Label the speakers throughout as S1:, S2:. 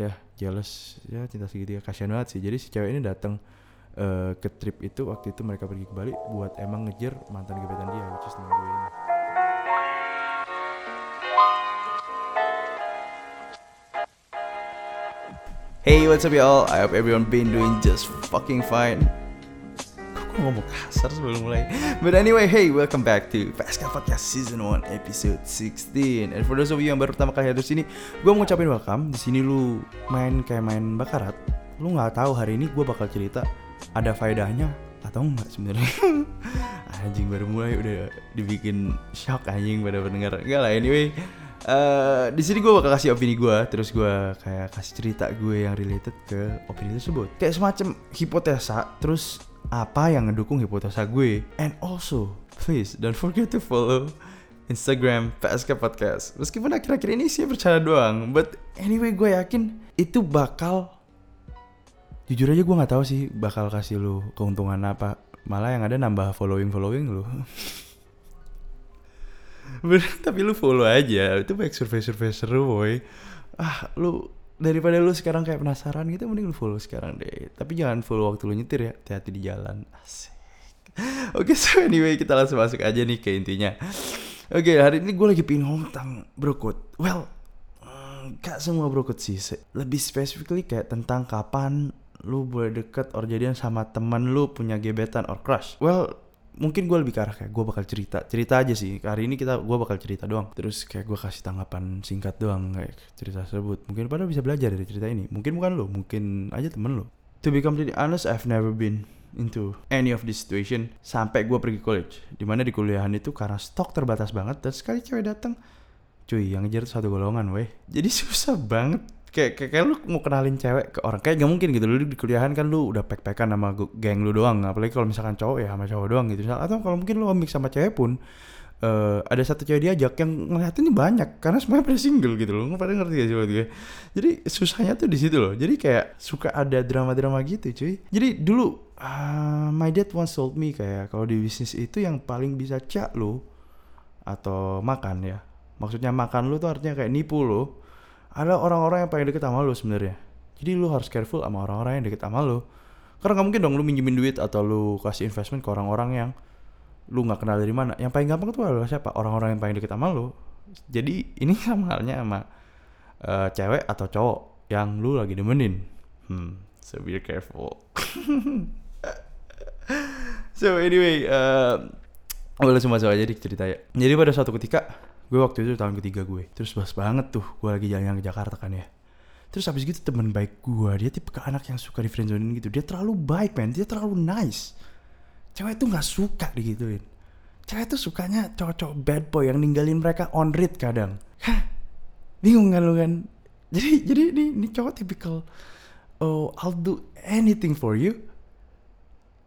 S1: ya jealous ya cinta segitiga kasihan banget sih jadi si cewek ini datang eh, ke trip itu waktu itu mereka pergi ke Bali buat emang ngejar mantan gebetan dia which is temen gue ini Hey, what's up y'all? I hope everyone been doing just fucking fine. Gue ngomong kasar sebelum mulai? But anyway, hey, welcome back to PSK Podcast Season 1 Episode 16. And for those of you yang baru pertama kali hadir sini, gue mau ngucapin welcome. Di sini lu main kayak main bakarat. Lu nggak tahu hari ini gue bakal cerita ada faedahnya atau enggak sebenarnya. anjing baru mulai udah dibikin shock anjing pada pendengar. Enggak lah, anyway. Eh, di sini gue bakal kasih opini gue, terus gue kayak kasih cerita gue yang related ke opini tersebut. Kayak semacam hipotesa, terus apa yang ngedukung hipotesa gue. And also, please don't forget to follow Instagram PSK Podcast. Meskipun akhir-akhir ini sih bercanda doang, but anyway gue yakin itu bakal jujur aja gue nggak tahu sih bakal kasih lu keuntungan apa. Malah yang ada nambah following following lu. Bener, tapi lu follow aja. Itu baik survei-survei seru, boy. Ah, lu daripada lu sekarang kayak penasaran gitu mending lu follow sekarang deh. Tapi jangan follow waktu lu nyetir ya. Hati-hati di jalan. Asik. Oke, so anyway kita langsung masuk aja nih ke intinya. Oke, hari ini gue lagi pengen ngomong tentang brokut. Well, mm, gak semua brokut sih. Lebih specifically kayak tentang kapan lu boleh deket or jadian sama teman lu punya gebetan or crush. Well, mungkin gue lebih ke arah kayak gue bakal cerita cerita aja sih. Hari ini kita gue bakal cerita doang. Terus kayak gue kasih tanggapan singkat doang kayak cerita tersebut. Mungkin pada bisa belajar dari cerita ini. Mungkin bukan lo mungkin aja temen lo. To be completely honest I've never been into any of this situation sampai gue pergi college. Di mana di kuliahan itu karena stok terbatas banget dan sekali cewek datang cuy yang ngejar satu golongan weh. Jadi susah banget kayak, kayak kayak lu mau kenalin cewek ke orang kayak gak mungkin gitu. Lu di kuliahan kan lu udah pek-pekan sama geng lu doang. Apalagi kalau misalkan cowok ya sama cowok doang gitu. Atau kalau mungkin lu mix sama cewek pun eh ada satu cewek diajak yang ngeliatin ini banyak. Karena semuanya pada single gitu loh. Pada ngerti gak sih gue? Jadi susahnya tuh di situ loh. Jadi kayak suka ada drama-drama gitu cuy. Jadi dulu ah, my dad once told me kayak kalau di bisnis itu yang paling bisa cak lu atau makan ya. Maksudnya makan lu tuh artinya kayak nipu lu ada orang-orang yang pengen deket sama lu sebenarnya. Jadi lu harus careful sama orang-orang yang deket sama lu. Karena nggak mungkin dong lu minjemin duit atau lu kasih investment ke orang-orang yang lu nggak kenal dari mana. Yang paling gampang tuh adalah siapa? Orang-orang yang paling deket sama lu. Jadi ini sama halnya sama eh, cewek atau cowok yang lu lagi demenin hmm so be careful. So anyway eh Boleh masuk aja di cerita ya. Jadi pada suatu ketika, gue waktu itu tahun ketiga gue. Terus pas banget tuh, gue lagi jalan ke Jakarta kan ya. Terus habis gitu teman baik gue, dia tipe ke anak yang suka di friendzonein gitu. Dia terlalu baik man, dia terlalu nice. Cewek tuh nggak suka digituin. Cewek tuh sukanya cowok-cowok bad boy yang ninggalin mereka on read kadang. Hah? Bingung kan lu kan? Jadi jadi ini, ini cowok tipikal oh I'll do anything for you.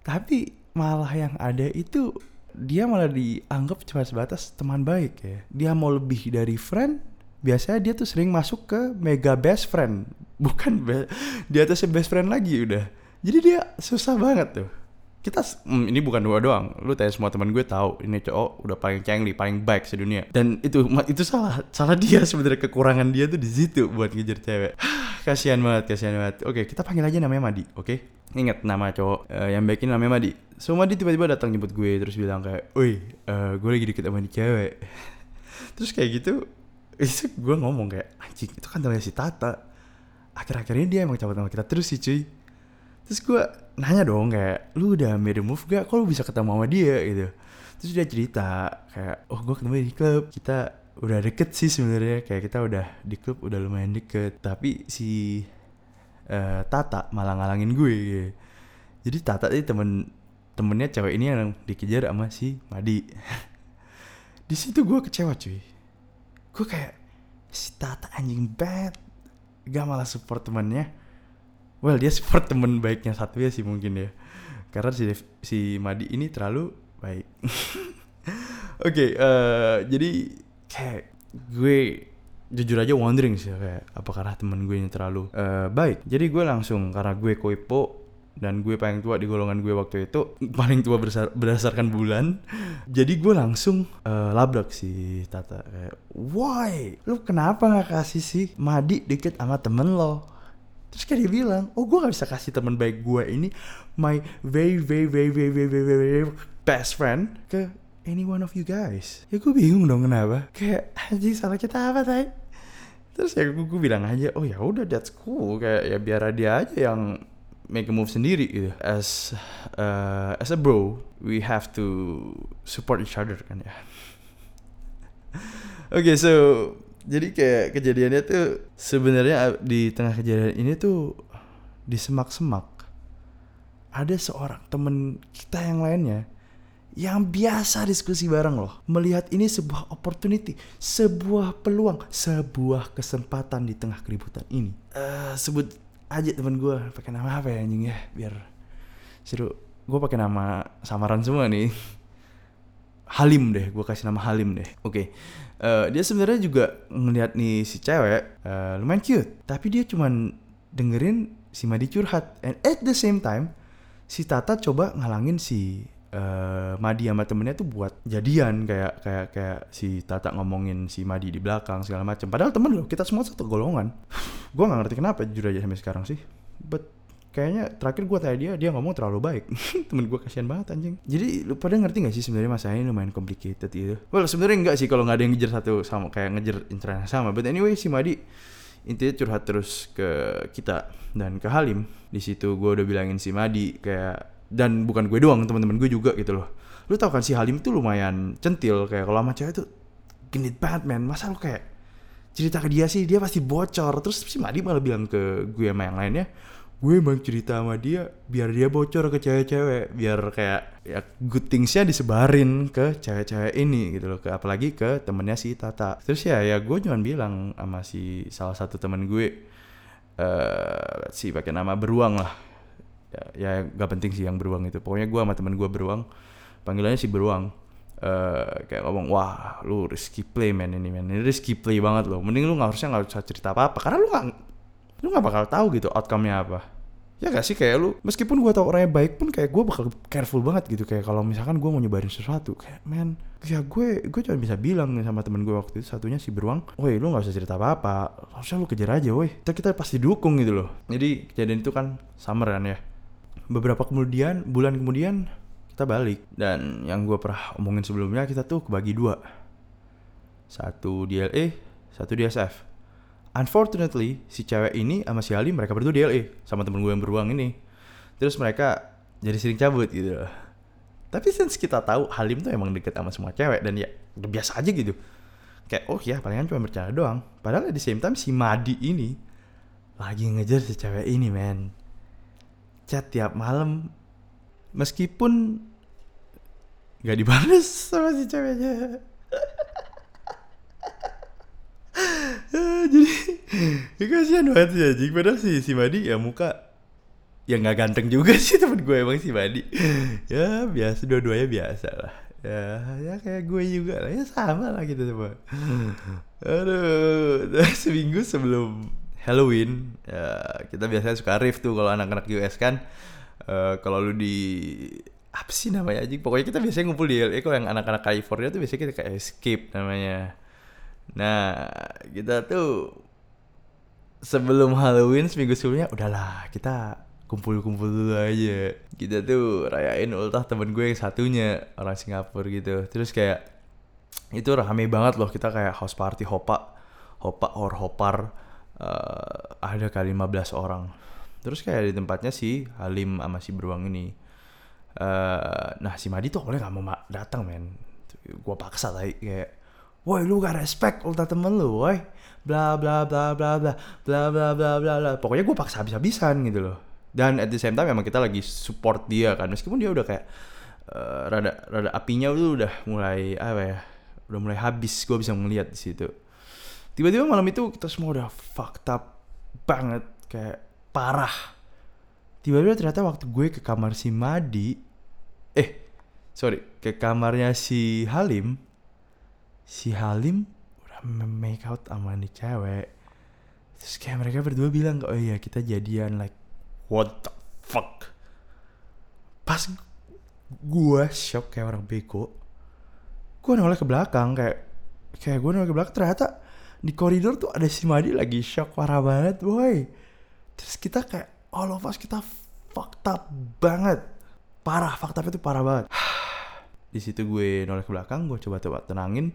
S1: Tapi malah yang ada itu dia malah dianggap cuma sebatas teman baik ya. Dia mau lebih dari friend, biasanya dia tuh sering masuk ke mega best friend. Bukan be- di atasnya best friend lagi udah. Jadi dia susah banget tuh. Kita hmm, ini bukan dua doang. Lu tanya semua teman gue tahu ini cowok udah paling cengli, paling baik sedunia. Dan itu itu salah salah dia sebenarnya kekurangan dia tuh di situ buat ngejar cewek. kasihan banget, kasihan banget. Oke, kita panggil aja namanya Madi, oke? Ingat nama cowok eh, yang baik ini namanya Madi. So Madi tiba-tiba datang jemput gue terus bilang kayak, "Woi, eh, gue lagi deket sama cewek." terus kayak gitu, itu gue ngomong kayak, "Anjing, itu kan temannya si Tata." Akhir-akhir ini dia emang cabut sama kita terus sih, cuy. Terus gue nanya dong kayak, "Lu udah made a move gak? Kok lu bisa ketemu sama dia?" gitu. Terus dia cerita kayak, "Oh, gue ketemu di klub. Kita udah deket sih sebenarnya kayak kita udah di klub udah lumayan deket tapi si eh, Tata malah ngalangin gue gitu. jadi Tata ini temen temennya cewek ini yang dikejar sama si Madi di situ gue kecewa cuy gue kayak si Tata anjing bad gak malah support temennya well dia temen baiknya satu ya sih mungkin ya. Karena si Dev- si Madi ini terlalu baik. Oke eh, jadi kayak gue jujur aja wondering sih kayak apakah temen gue ini terlalu eh, baik. Jadi gue langsung karena gue koipo dan gue paling tua di golongan gue waktu itu paling tua bersar- berdasarkan bulan jadi gue langsung eh, labrak si Tata. Kayak why? Lu kenapa nggak kasih sih Madi deket sama temen lo terus kayak dia bilang oh gue gak bisa kasih teman baik gue ini my very very very very very very, very, best friend ke any one of you guys. Ya gue bingung dong kenapa. Kayak anjing salah kita apa tay terus ya gue, gue bilang aja oh ya udah that's cool. Kayak ya biar dia aja yang make a move sendiri gitu. As uh, as a bro we have to support each other kan ya. Oke okay, so jadi kayak kejadiannya tuh sebenarnya di tengah kejadian ini tuh di semak-semak ada seorang temen kita yang lainnya yang biasa diskusi bareng loh melihat ini sebuah opportunity sebuah peluang sebuah kesempatan di tengah keributan ini. Uh, sebut aja temen gue pakai nama apa ya anjing ya biar seru. Gue pakai nama samaran semua nih Halim deh gue kasih nama Halim deh oke okay. uh, dia sebenarnya juga ngeliat nih si cewek uh, lumayan cute tapi dia cuman dengerin si Madi curhat and at the same time si Tata coba ngalangin si uh, Madi sama temennya tuh buat jadian kayak kayak kayak si Tata ngomongin si Madi di belakang segala macam. Padahal temen loh, kita semua satu golongan. gue nggak ngerti kenapa jujur aja sampai sekarang sih. But kayaknya terakhir gue tanya dia dia ngomong terlalu baik. Temen gue kasihan banget anjing. Jadi lu pada ngerti gak sih sebenarnya masalah ini lumayan complicated gitu? Well sebenarnya enggak sih kalau nggak ada yang ngejar satu sama kayak ngejar yang sama. But anyway si Madi intinya curhat terus ke kita dan ke Halim. Di situ gue udah bilangin si Madi kayak dan bukan gue doang teman-teman gue juga gitu loh. Lu tau kan si Halim tuh lumayan centil kayak kalau sama cewek tuh genit banget man masa lu kayak cerita ke dia sih dia pasti bocor. Terus si Madi malah bilang ke gue sama yang lainnya gue emang cerita sama dia biar dia bocor ke cewek-cewek biar kayak ya good thingsnya disebarin ke cewek-cewek ini gitu loh. Ke apalagi ke temennya si Tata. Terus ya ya gue cuma bilang sama si salah satu temen gue uh, si pakai nama beruang lah. Ya, ya gak penting sih yang beruang itu. Pokoknya gue sama temen gue beruang panggilannya si beruang uh, kayak ngomong wah lu risky play man ini man. Ini risky play banget loh. Mending lu nggak harusnya nggak usah cerita apa apa karena lu nggak lu nggak bakal tahu gitu outcome-nya apa ya gak sih kayak lu meskipun gue tau orangnya baik pun kayak gue bakal careful banget gitu. Kayak kalau misalkan gue mau nyebarin sesuatu kayak man ya gue gue cuma bisa bilang sama temen gue waktu itu satunya si beruang woi lu nggak usah cerita apa apa harusnya lu kejar aja woi. Kita kita pasti dukung gitu loh. Jadi kejadian itu kan summer kan ya. Beberapa kemudian bulan kemudian kita balik. Dan yang gue pernah omongin sebelumnya kita tuh kebagi dua. Satu di LA satu di SF unfortunately si cewek ini sama si Ali mereka berdua di LA sama temen gue yang beruang ini. Terus mereka jadi sering cabut gitu. Tapi since kita tahu Halim tuh emang deket sama semua cewek dan ya udah biasa aja gitu. Kayak oh ya palingan cuma bercanda doang. Padahal di same time si Madi ini lagi ngejar si cewek ini men. Chat tiap malam meskipun nggak dibales sama si ceweknya. Jadi ya kasihan banget sih anjing. Padahal si, si Madi ya muka ya nggak ganteng juga sih temen gue emang si Madi. Ya biasa dua-duanya biasa lah. Ya ya kayak gue juga lah. Ya sama lah gitu semua. Aduh seminggu sebelum Halloween ya kita biasanya suka riff tuh kalau anak-anak US kan. Uh, kalau lu di apa sih namanya aja pokoknya kita biasanya ngumpul di LA kalau yang anak-anak California tuh biasanya kita kayak escape namanya. Nah kita tuh sebelum Halloween seminggu sebelumnya udahlah kita kumpul-kumpul dulu aja. Kita tuh rayain ultah temen gue yang satunya orang Singapura gitu. Terus kayak itu rame banget loh kita kayak house party hopa hopa or hopar uh, ada kali 15 orang. Terus kayak di tempatnya si Halim sama si Beruang ini. Uh, nah si Madi tuh awalnya gak mau datang men. Gue paksa tadi kayak woi lu gak respect ulta temen lu woi. Bla bla bla bla bla bla bla bla bla bla. Pokoknya gue paksa habis-habisan gitu loh. Dan at the same time memang kita lagi support dia kan. Meskipun dia udah kayak uh, rada rada apinya tuh udah mulai apa ya udah mulai habis. Gue bisa melihat di situ. Tiba-tiba malam itu kita semua udah fucked up banget kayak parah. Tiba-tiba ternyata waktu gue ke kamar si Madi eh sorry ke kamarnya si Halim si Halim udah make out sama nih cewek. Terus kayak mereka berdua bilang oh iya kita jadian like what the fuck? Pas gue shock kayak orang beko gue noleh ke belakang kayak kayak gue noleh ke belakang. Ternyata di koridor tuh ada si Madi lagi shock parah banget boy. Terus kita kayak all of us kita fucked up banget. Parah fucked up itu parah banget. Di situ gue noleh ke belakang gue coba coba tenangin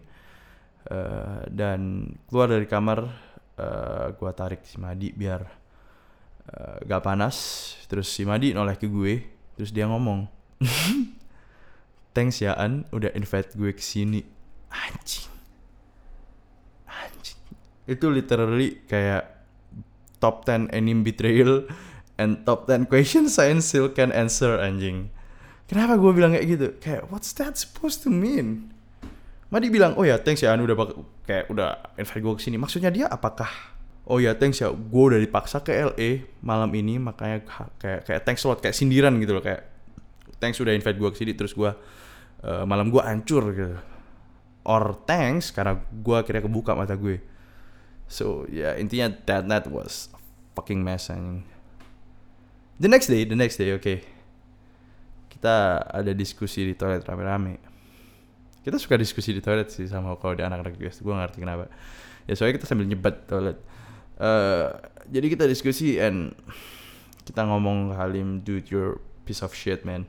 S1: uh, dan keluar dari kamar uh, gue tarik si Madi biar uh, gak panas. Terus si Madi noleh ke gue terus dia ngomong thanks ya An udah invite gue ke sini. Anjing. Anjing. Itu literally kayak top 10 anime betrayal and top 10 questions science still can answer anjing. Kenapa gue bilang kayak gitu? Kayak what's that supposed to mean Madi bilang oh ya thanks ya Anu udah kayak udah invite gue ke sini maksudnya dia apakah oh ya thanks ya gue udah dipaksa ke LA malam ini makanya kayak kayak thanks lot kayak sindiran gitu loh kayak thanks udah invite gue ke sini terus gue uh, malam gue hancur gitu. Or thanks karena gue akhirnya kebuka mata gue. So ya yeah, intinya that night was fucking mess anjing. The next day the next day oke okay. kita ada diskusi di toilet rame-rame kita suka diskusi di toilet sih sama kalau di anak-anak US gue ngerti kenapa. Ya soalnya kita sambil nyebat toilet. Uh, jadi kita diskusi and kita ngomong Halim dude your piece of shit man.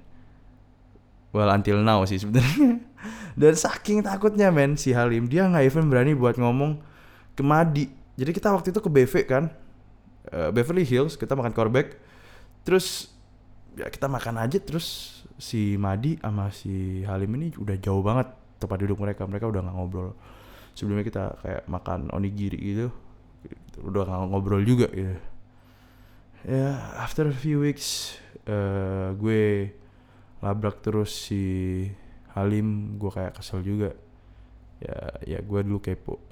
S1: Well until now sih sebenarnya. Dan saking takutnya men si Halim dia nggak even berani buat ngomong ke Madi. Jadi kita waktu itu ke BV kan uh, Beverly Hills kita makan korbek terus ya kita makan aja terus si Madi sama si Halim ini udah jauh banget tempat duduk mereka mereka udah nggak ngobrol. Sebelumnya kita kayak makan onigiri gitu udah nggak ngobrol juga gitu. Ya after a few weeks uh, gue labrak terus si Halim gue kayak kesel juga. Ya ya gue dulu kepo.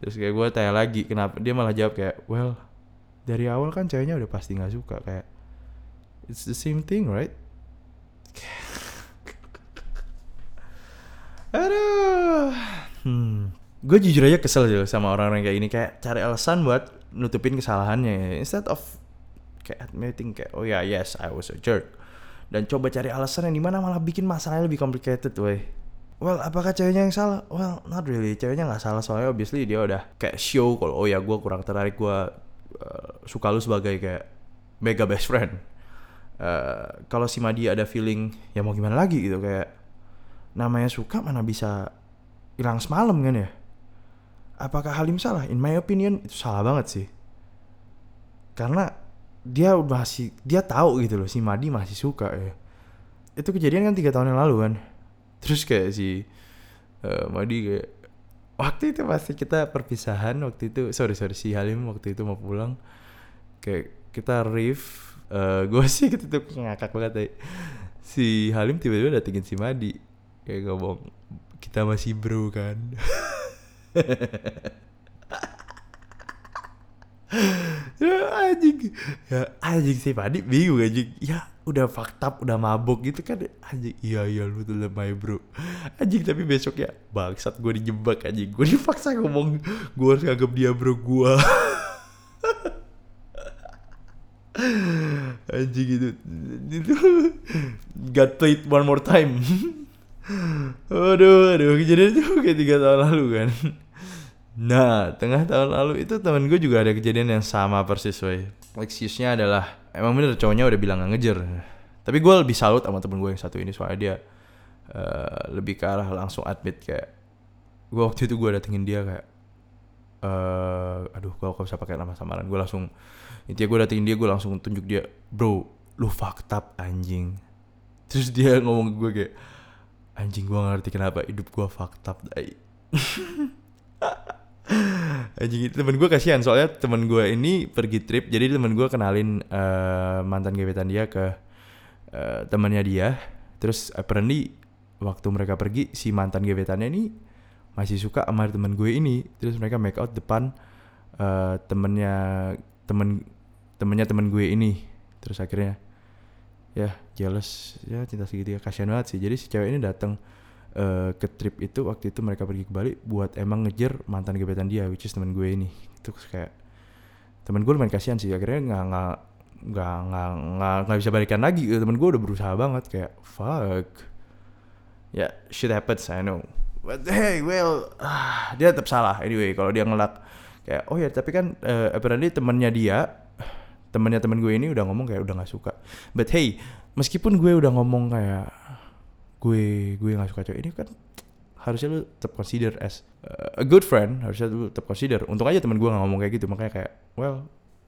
S1: Terus kayak gue tanya lagi kenapa? Dia malah jawab kayak well dari awal kan ceweknya udah pasti nggak suka kayak it's the same thing right aduh. Hmm. gue jujur aja kesel aja sama orang-orang kayak ini kayak cari alasan buat nutupin kesalahannya. Instead of kayak admitting kayak oh ya yes I was a jerk. Dan coba cari alasan yang di mana malah bikin masalahnya lebih complicated way Well, apakah ceweknya yang salah? Well, not really. Ceweknya nggak salah. Soalnya obviously dia udah kayak show kalau oh ya gue kurang tertarik. Gue uh, suka lu sebagai kayak mega best friend. Uh, kalau si Madi ada feeling ya mau gimana lagi? gitu. Kayak namanya suka mana bisa hilang semalam kan ya? Apakah Halim salah? In my opinion itu salah banget sih. Karena dia masih dia tahu gitu loh si Madi masih suka ya. Itu kejadian kan tiga tahun yang lalu kan terus kayak si uh, Madi kayak waktu itu pasti kita perpisahan waktu itu sorry sorry si Halim waktu itu mau pulang kayak kita riff uh, gue sih gitu tuh ngakak banget ya. si Halim tiba-tiba datengin si Madi kayak ngomong kita masih bro kan? Ya anjing. Ya anjing sih Padi bingung anjing. Ya udah fakta udah mabuk gitu kan. Anjing iya iya lu tuh lemah bro. Anjing tapi besok ya bangsat gue dijebak anjing. Gue dipaksa ngomong gue harus nganggap dia bro gue anjing gitu itu. God played one more time aduh aduh kejadian itu kayak tiga tahun lalu kan Nah, tengah tahun lalu itu temen gue juga ada kejadian yang sama persis, woy. Excuse-nya adalah, emang bener cowoknya udah bilang gak ngejer. Tapi gue lebih salut sama temen gue yang satu ini, soalnya dia uh, lebih ke arah langsung admit kayak, gue waktu itu gue datengin dia kayak, uh, aduh gue gak bisa pakai nama samaran, gue langsung, intinya gue datengin dia, gue langsung tunjuk dia, bro, lu fucked up anjing. Terus dia ngomong ke gue kayak, anjing gue ngerti kenapa hidup gue fucked up, dai. Anjing temen gue kasihan soalnya temen gue ini pergi trip jadi temen gue kenalin uh, mantan gebetan dia ke uh, temannya dia. Terus apparently waktu mereka pergi si mantan gebetannya ini masih suka sama temen gue ini. Terus mereka make out depan uh, temennya temen temennya temen gue ini. Terus akhirnya ya jealous. Ya cinta segitiga kasihan banget sih. Jadi si cewek ini datang uh, ke trip itu waktu itu mereka pergi ke Bali buat emang ngejar mantan gebetan dia which is teman gue ini. Itu kayak teman gue lumayan kasihan sih. Akhirnya nggak nggak nggak nggak nggak nggak bisa balikan lagi. Teman gue udah berusaha banget kayak fuck. Ya yeah, shit happens I know. But hey well ah, dia tetap salah anyway kalau dia ngelak. Kayak oh ya tapi kan uh, apparently temannya dia temennya temen gue ini udah ngomong kayak udah nggak suka. But hey meskipun gue udah ngomong kayak gue gue nggak suka cewek ini kan harusnya lu tetap consider as a good friend harusnya lu tetap consider. Untung aja temen gue nggak ngomong kayak gitu makanya kayak well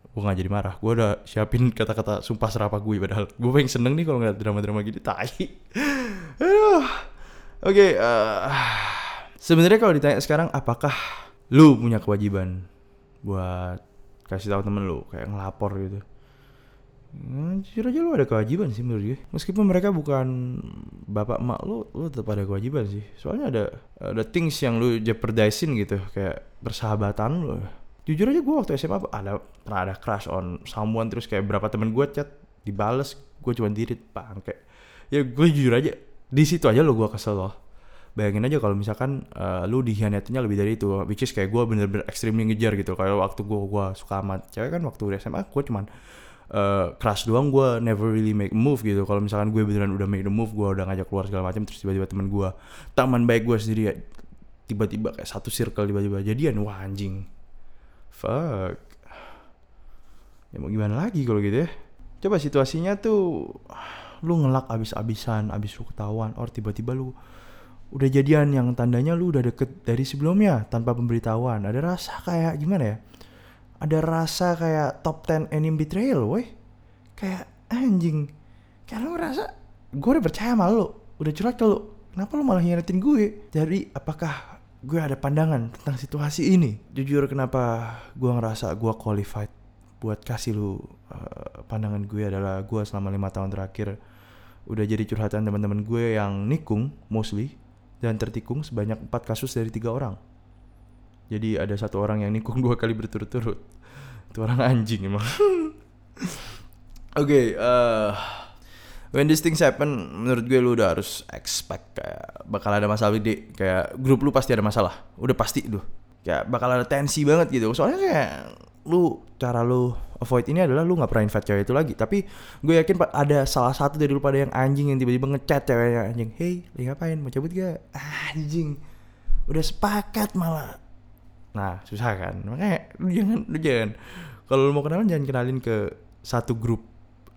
S1: gue gak jadi marah. Gue udah siapin kata-kata sumpah serapah gue padahal. Gue pengen seneng nih kalau ngeliat drama-drama gini tai. Oke okay, uh, sebenarnya kalau ditanya sekarang apakah lu punya kewajiban buat kasih tahu temen lu kayak ngelapor gitu. Jujur aja lu ada kewajiban sih menurut gue. Meskipun mereka bukan bapak emak lu Lu tetap ada kewajiban sih. Soalnya ada ada things yang lu jeopardizing gitu Kayak persahabatan lu. Jujur aja gue waktu SMA ada pernah ada crush on someone Terus kayak berapa temen gue chat dibales Gue cuma dirit bangke. Ya gue jujur aja di situ aja lo gue kesel loh bayangin aja kalau misalkan uh, lu dihianatinnya lebih dari itu which is kayak gue bener-bener extremely ngejar gitu. Kayak waktu gue gua suka sama cewek kan waktu di SMA gue cuman uh, crush doang gue never really make move gitu. Kalau misalkan gue beneran udah make a move gue udah ngajak keluar segala macam terus tiba-tiba teman gue teman baik gue sendiri ya tiba-tiba kayak satu circle tiba-tiba jadian. Wah anjing. Fuck. Ya mau gimana lagi kalau gitu ya? Coba situasinya tuh lu ngelak abis-abisan abis lu ketahuan or tiba-tiba lu udah jadian yang tandanya lu udah deket dari sebelumnya tanpa pemberitahuan. Ada rasa kayak gimana ya? Ada rasa kayak top 10 anime betrayal woi kayak anjing. Kayak lu ngerasa gue udah percaya sama lu. Udah curhat ke lu. Kenapa lu malah hianatin gue? Jadi apakah gue ada pandangan tentang situasi ini? Jujur kenapa gue ngerasa gue qualified buat kasih lu uh, pandangan gue adalah gue selama lima tahun terakhir udah jadi curhatan teman-teman gue yang nikung mostly dan tertikung sebanyak empat kasus dari tiga orang. Jadi ada satu orang yang nikung dua kali berturut-turut. Itu orang anjing emang. Oke, okay, uh, when these things happen, menurut gue lu udah harus expect kayak bakal ada masalah gede. Kayak grup lu pasti ada masalah, udah pasti tuh. Kayak bakal ada tensi banget gitu. Soalnya kayak lu cara lu avoid ini adalah lu nggak pernah invite cewek itu lagi. Tapi gue yakin ada salah satu dari lu pada yang anjing yang tiba-tiba ngechat ceweknya anjing hey lagi ngapain? Mau cabut gak anjing udah sepakat malah. Nah susah kan? Makanya lu jangan lu jangan. Kalau lu mau kenalan jangan kenalin ke satu grup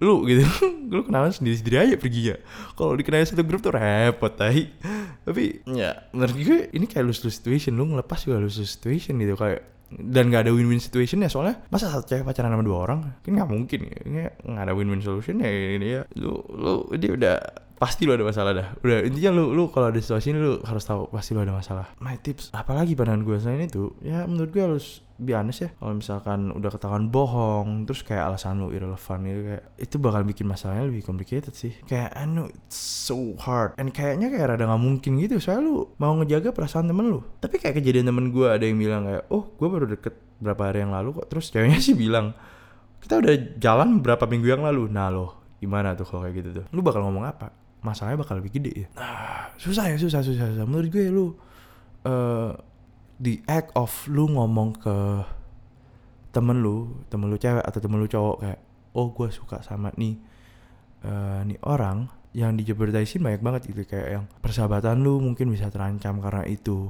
S1: lu gitu. Lu kenalan sendiri sendiri aja pergi ya. Kalau dikenalin satu grup tuh repot tai. Tapi ya menurut gue ini kayak lose lose situation. Lu ngelepas juga lose lose situation gitu. Kayak dan gak ada win-win situation ya soalnya masa satu cewek pacaran sama dua orang? Kan nggak mungkin ya nggak ada win-win solution ya ini ya lu lu dia udah pasti lu ada masalah dah. Udah intinya lu lu kalau ada situasi ini lu harus tahu pasti lu ada masalah. My tips apalagi pandangan gue selain itu ya menurut gue harus biasa ya. Kalau misalkan udah ketahuan bohong terus kayak alasan lu irrelevant gitu kayak itu bakal bikin masalahnya lebih complicated sih. Kayak I know it's so hard. And kayaknya kayak rada nggak mungkin gitu soalnya lu mau ngejaga perasaan temen lu. Tapi kayak kejadian temen gue ada yang bilang kayak oh gue baru deket berapa hari yang lalu kok. Terus ceweknya sih bilang kita udah jalan berapa minggu yang lalu. Nah lo gimana tuh kalau kayak gitu tuh? Lu bakal ngomong apa masalahnya bakal lebih gede ya. Nah, susah ya, susah, susah, susah. Menurut gue lu uh, the act of lu ngomong ke temen lu, temen lu cewek atau temen lu cowok kayak, oh gue suka sama nih, uh, nih orang yang dijeopardizing banyak banget gitu kayak yang persahabatan lu mungkin bisa terancam karena itu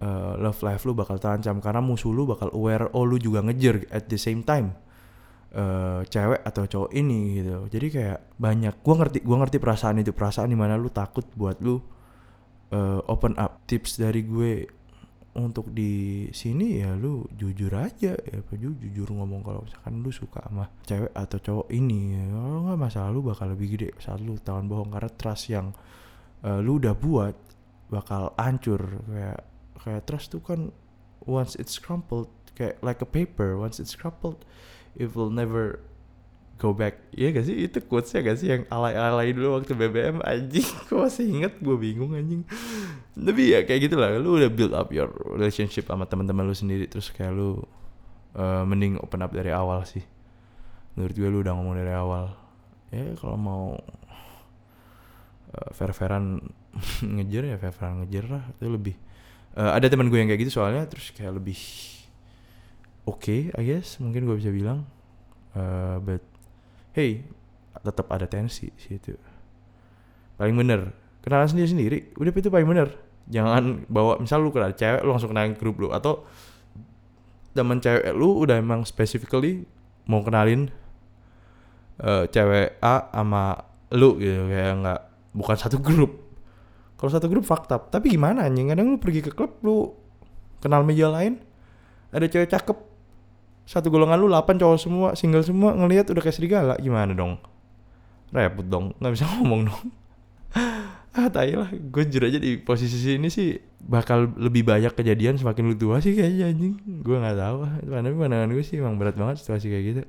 S1: uh, love life lu bakal terancam karena musuh lu bakal aware oh lu juga ngejar at the same time uh, cewek atau cowok ini gitu. Jadi kayak banyak gue ngerti gue ngerti perasaan itu perasaan di mana lu takut buat lu uh, open up. Tips dari gue untuk di sini ya lu jujur aja ya apa jujur ngomong kalau misalkan lu suka sama cewek atau cowok ini ya kalau nggak masalah lu bakal lebih gede. Saat lu tahun bohong karena trust yang uh, lu udah buat bakal hancur. Kayak kayak trust tuh kan once it's crumpled kayak like a paper once it's crumpled it will never go back. Iya gak sih? Itu quotesnya gak sih yang alay-alay dulu waktu BBM anjing gue masih inget gue bingung anjing. Tapi ya kayak gitu lah lu udah build up your relationship sama teman-teman lu sendiri terus kayak lu uh, mending open up dari awal sih. Menurut gue lu udah ngomong dari awal. Ya kalau mau uh, fair-fairan ngejar ya fair-fairan ngejar lah itu lebih. Uh, ada teman gue yang kayak gitu soalnya terus kayak lebih oke okay, I guess mungkin gue bisa bilang uh, but hey tetap ada tensi sih itu. Paling bener kenalan sendiri sendiri udah itu paling bener. Jangan bawa misal lu kenal cewek lu langsung kenalin grup lu atau teman cewek lu udah emang specifically mau kenalin eh, cewek A sama lu gitu kayak nggak bukan satu grup. Kalau satu grup fakta tapi gimana anjing? Kadang lu pergi ke klub lu kenal meja lain ada cewek cakep satu golongan lu 8 cowok semua single semua ngelihat udah kayak serigala. Gimana dong? Repot dong nggak bisa ngomong dong. Ah tai lah. Gue jujur aja di posisi sini sih bakal lebih banyak kejadian semakin lu tua sih kayaknya anjing. Gue nggak tahu. Tapi pandangan gue sih emang berat banget situasi kayak gitu.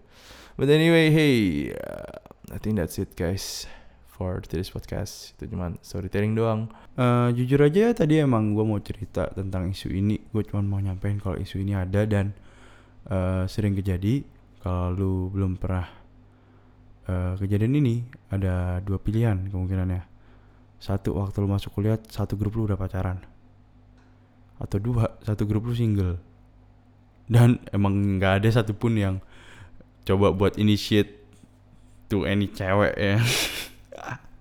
S1: But anyway hey uh, I think that's it guys for today's podcast. Itu cuma storytelling doang. Uh, jujur aja tadi emang gue mau cerita tentang isu ini. Gue cuma mau nyampein kalau isu ini ada dan uh, sering kejadi kalau lu belum pernah uh, kejadian ini ada dua pilihan kemungkinannya. Satu waktu lu masuk kuliah satu grup lu udah pacaran. Atau dua satu grup lu single. Dan emang nggak ada satupun yang coba buat initiate to any cewek ya.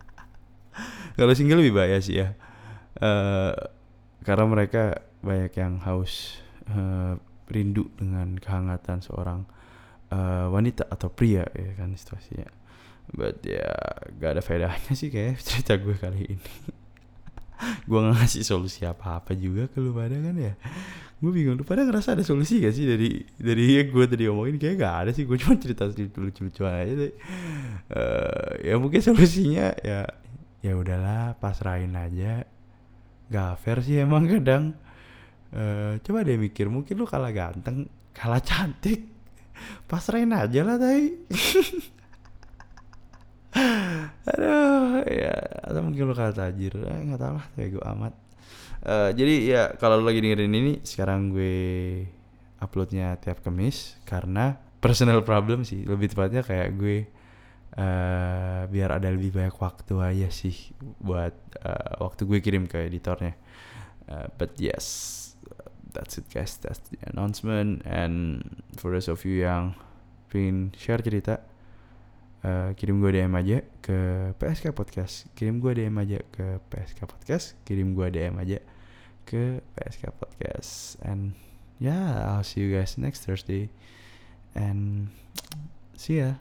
S1: Kalau single lebih bahaya sih ya. Uh, karena mereka banyak yang haus uh, rindu dengan kehangatan seorang uh, wanita atau pria ya kan situasinya. But ya gak ada faedahnya sih kayak cerita gue kali ini. Gue gak ngasih solusi apa-apa juga ke lu pada kan ya. Gue bingung lu pada ngerasa ada solusi gak sih dari dari gue tadi omongin? Kayak gak ada sih gue cuma cerita lucu-lucu aja deh. Uh, ya mungkin solusinya ya ya udahlah pasrahin aja. Gak fair sih emang kadang uh, coba deh mikir mungkin lu kalah ganteng kalah cantik. Pasrahin aja lah tay aduh ya atau mungkin lu kalah tajir. Eh, nggak tahu lah kayak gue amat. Uh, jadi ya kalau lu lagi dengerin ini sekarang gue uploadnya tiap kemis karena personal problem sih. Lebih tepatnya kayak gue uh, biar ada lebih banyak waktu aja sih buat uh, waktu gue kirim ke editornya. Uh, but yes that's it guys. That's the announcement. And for those of you yang pengen share cerita uh, kirim gue DM aja ke PSK Podcast. Kirim gue DM aja ke PSK Podcast. Kirim gue DM aja ke PSK Podcast. And yeah I'll see you guys next Thursday. And see ya